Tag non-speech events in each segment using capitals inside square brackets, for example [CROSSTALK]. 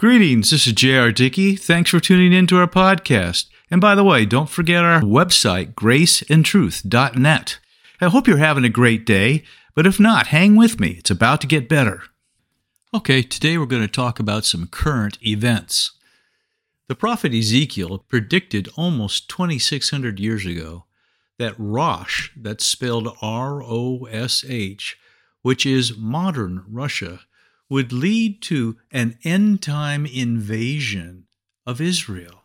Greetings, this is J.R. Dickey. Thanks for tuning in to our podcast. And by the way, don't forget our website, graceandtruth.net. I hope you're having a great day, but if not, hang with me. It's about to get better. Okay, today we're going to talk about some current events. The prophet Ezekiel predicted almost 2,600 years ago that Rosh, that's spelled R O S H, which is modern Russia, would lead to an end time invasion of Israel.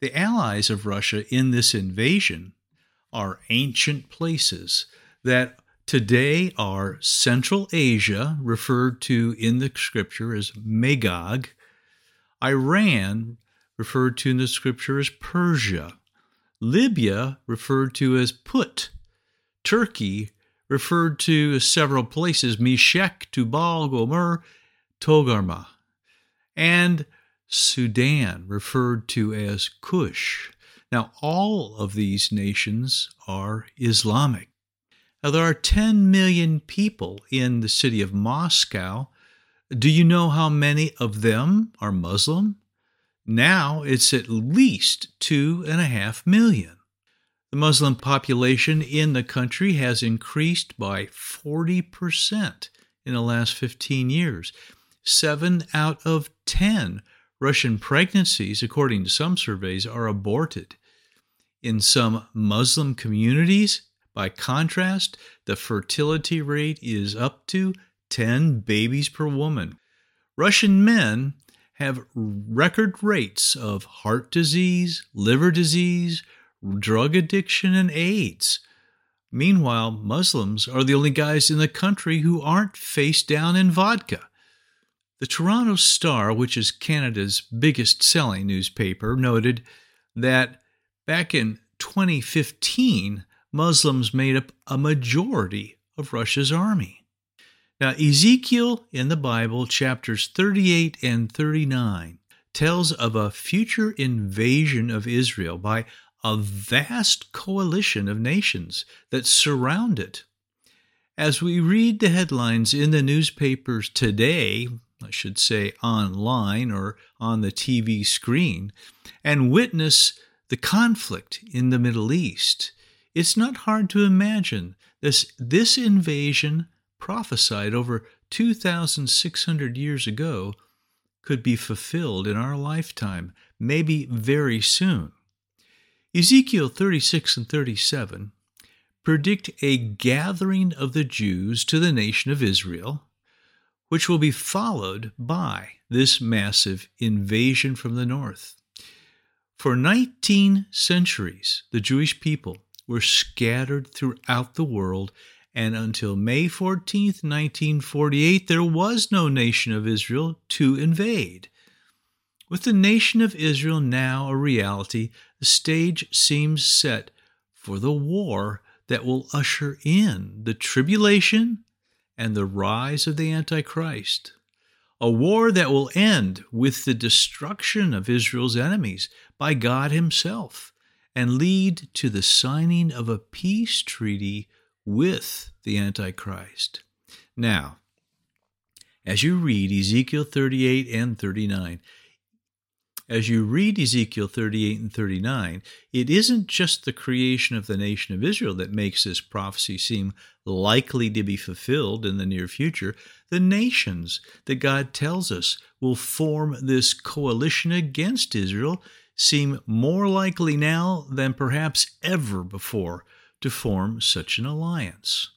The allies of Russia in this invasion are ancient places that today are Central Asia, referred to in the scripture as Magog, Iran, referred to in the scripture as Persia, Libya, referred to as Put, Turkey, referred to as several places Meshech, Tubal, Gomer, Togarmah, and Sudan, referred to as Cush. Now, all of these nations are Islamic. Now, there are 10 million people in the city of Moscow. Do you know how many of them are Muslim? Now it's at least two and a half million. The Muslim population in the country has increased by 40% in the last 15 years. Seven out of 10 Russian pregnancies, according to some surveys, are aborted. In some Muslim communities, by contrast, the fertility rate is up to 10 babies per woman. Russian men have record rates of heart disease, liver disease, drug addiction, and AIDS. Meanwhile, Muslims are the only guys in the country who aren't face down in vodka. The Toronto Star, which is Canada's biggest selling newspaper, noted that back in 2015, Muslims made up a majority of Russia's army. Now, Ezekiel in the Bible, chapters 38 and 39, tells of a future invasion of Israel by a vast coalition of nations that surround it. As we read the headlines in the newspapers today, I should say online or on the TV screen, and witness the conflict in the Middle East, it's not hard to imagine this, this invasion prophesied over 2,600 years ago could be fulfilled in our lifetime, maybe very soon. Ezekiel 36 and 37 predict a gathering of the Jews to the nation of Israel, which will be followed by this massive invasion from the north. For 19 centuries, the Jewish people were scattered throughout the world, and until May 14, 1948, there was no nation of Israel to invade. With the nation of Israel now a reality, the stage seems set for the war that will usher in the tribulation and the rise of the Antichrist. A war that will end with the destruction of Israel's enemies by God Himself and lead to the signing of a peace treaty with the Antichrist. Now, as you read Ezekiel 38 and 39, as you read Ezekiel 38 and 39, it isn't just the creation of the nation of Israel that makes this prophecy seem likely to be fulfilled in the near future. The nations that God tells us will form this coalition against Israel seem more likely now than perhaps ever before to form such an alliance.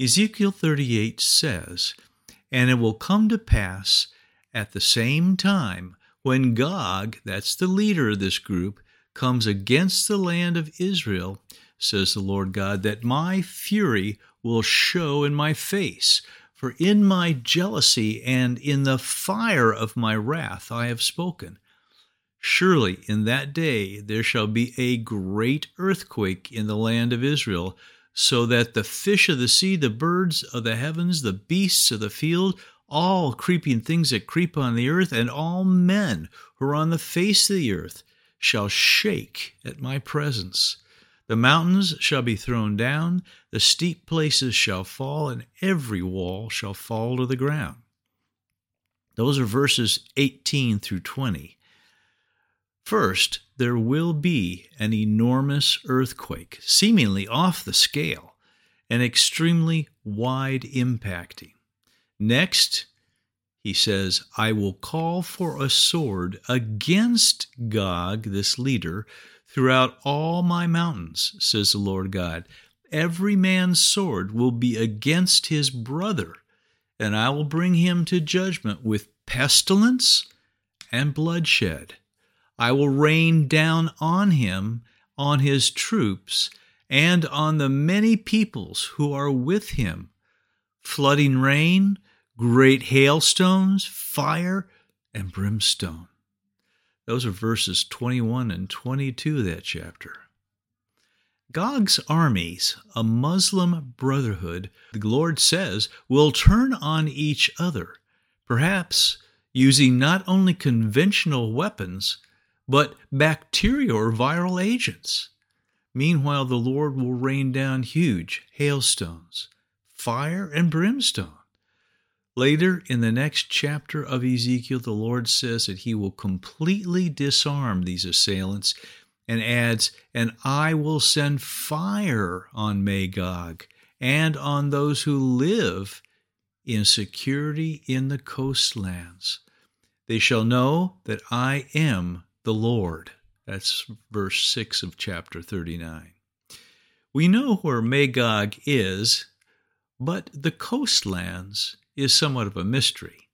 Ezekiel 38 says, And it will come to pass at the same time when Gog, that's the leader of this group, comes against the land of Israel, says the Lord God, that my fury will show in my face. For in my jealousy and in the fire of my wrath I have spoken. Surely in that day there shall be a great earthquake in the land of Israel, so that the fish of the sea, the birds of the heavens, the beasts of the field, all creeping things that creep on the earth, and all men who are on the face of the earth shall shake at my presence. The mountains shall be thrown down, the steep places shall fall, and every wall shall fall to the ground. Those are verses 18 through 20. First, there will be an enormous earthquake, seemingly off the scale and extremely wide impacting. Next, he says, I will call for a sword against Gog, this leader, throughout all my mountains, says the Lord God. Every man's sword will be against his brother, and I will bring him to judgment with pestilence and bloodshed. I will rain down on him, on his troops, and on the many peoples who are with him, flooding rain, great hailstones, fire, and brimstone. Those are verses 21 and 22 of that chapter. Gog's armies, a Muslim brotherhood, the Lord says, will turn on each other, perhaps using not only conventional weapons, but bacterial or viral agents. Meanwhile, the Lord will rain down huge hailstones, fire, and brimstone. Later in the next chapter of Ezekiel, the Lord says that he will completely disarm these assailants and adds, And I will send fire on Magog and on those who live in security in the coastlands. They shall know that I am the Lord. That's verse 6 of chapter 39. We know where Magog is, but the coastlands is somewhat of a mystery.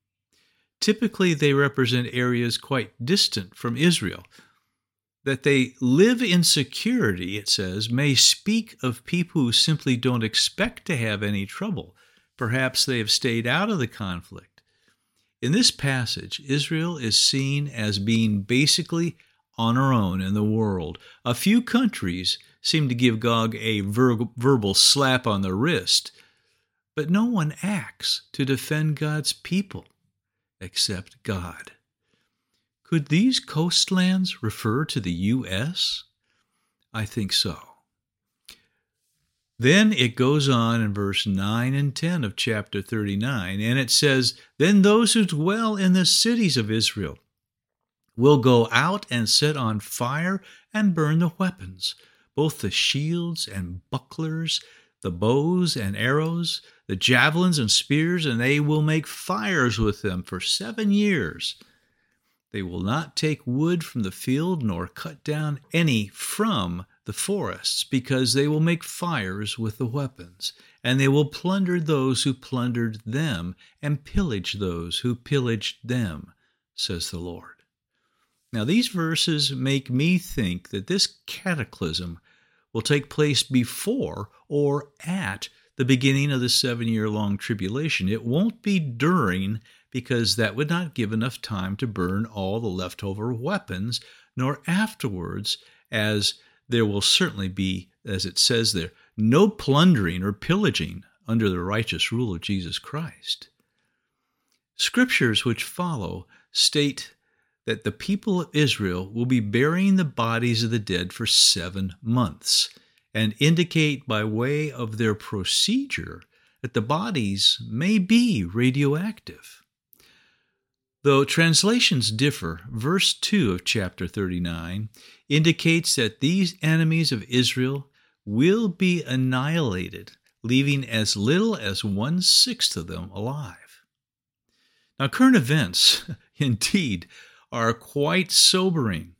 Typically, they represent areas quite distant from Israel. That they live in security, it says, may speak of people who simply don't expect to have any trouble. Perhaps they have stayed out of the conflict. In this passage, Israel is seen as being basically on her own in the world. A few countries seem to give Gog a ver- verbal slap on the wrist, but no one acts to defend God's people except God. Could these coastlands refer to the U.S.? I think so. Then it goes on in verse 9 and 10 of chapter 39, and it says, Then those who dwell in the cities of Israel will go out and set on fire and burn the weapons, both the shields and bucklers, the bows and arrows, the javelins and spears, and they will make fires with them for seven years. They will not take wood from the field, nor cut down any from the forests, because they will make fires with the weapons, and they will plunder those who plundered them, and pillage those who pillaged them, says the Lord. Now, these verses make me think that this cataclysm will take place before or at the beginning of the seven year long tribulation. It won't be during, because that would not give enough time to burn all the leftover weapons, nor afterwards, as there will certainly be, as it says there, no plundering or pillaging under the righteous rule of Jesus Christ. Scriptures which follow state that the people of Israel will be burying the bodies of the dead for seven months and indicate by way of their procedure that the bodies may be radioactive. Though translations differ, verse 2 of chapter 39 indicates that these enemies of Israel will be annihilated, leaving as little as one sixth of them alive. Now, current events, [LAUGHS] indeed, are quite sobering.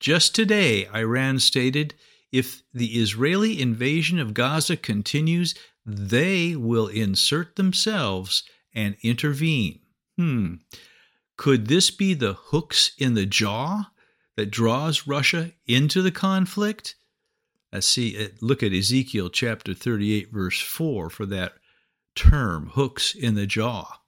Just today, Iran stated if the Israeli invasion of Gaza continues, they will insert themselves and intervene. Hmm. Could this be the hooks in the jaw that draws Russia into the conflict? Let's see, uh, look at Ezekiel chapter 38, verse 4 for that term, hooks in the jaw.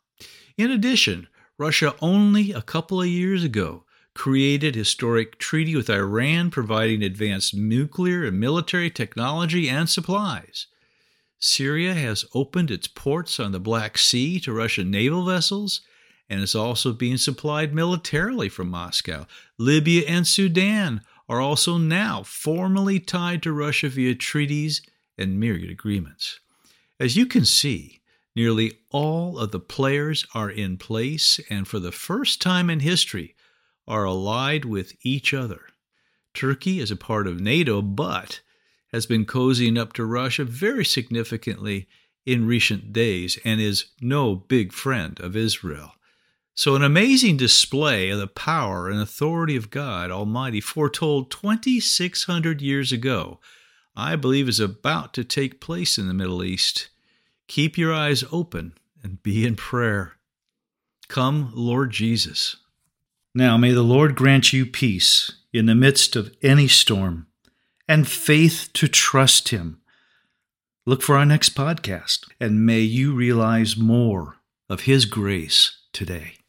In addition, Russia only a couple of years ago created historic treaty with Iran providing advanced nuclear and military technology and supplies. Syria has opened its ports on the Black Sea to Russian naval vessels and is also being supplied militarily from Moscow. Libya and Sudan are also now formally tied to Russia via treaties and myriad agreements. As you can see, Nearly all of the players are in place and for the first time in history are allied with each other. Turkey is a part of NATO, but has been cozying up to Russia very significantly in recent days and is no big friend of Israel. So, an amazing display of the power and authority of God Almighty, foretold 2,600 years ago, I believe is about to take place in the Middle East. Keep your eyes open and be in prayer. Come, Lord Jesus. Now may the Lord grant you peace in the midst of any storm and faith to trust Him. Look for our next podcast, and may you realize more of His grace today.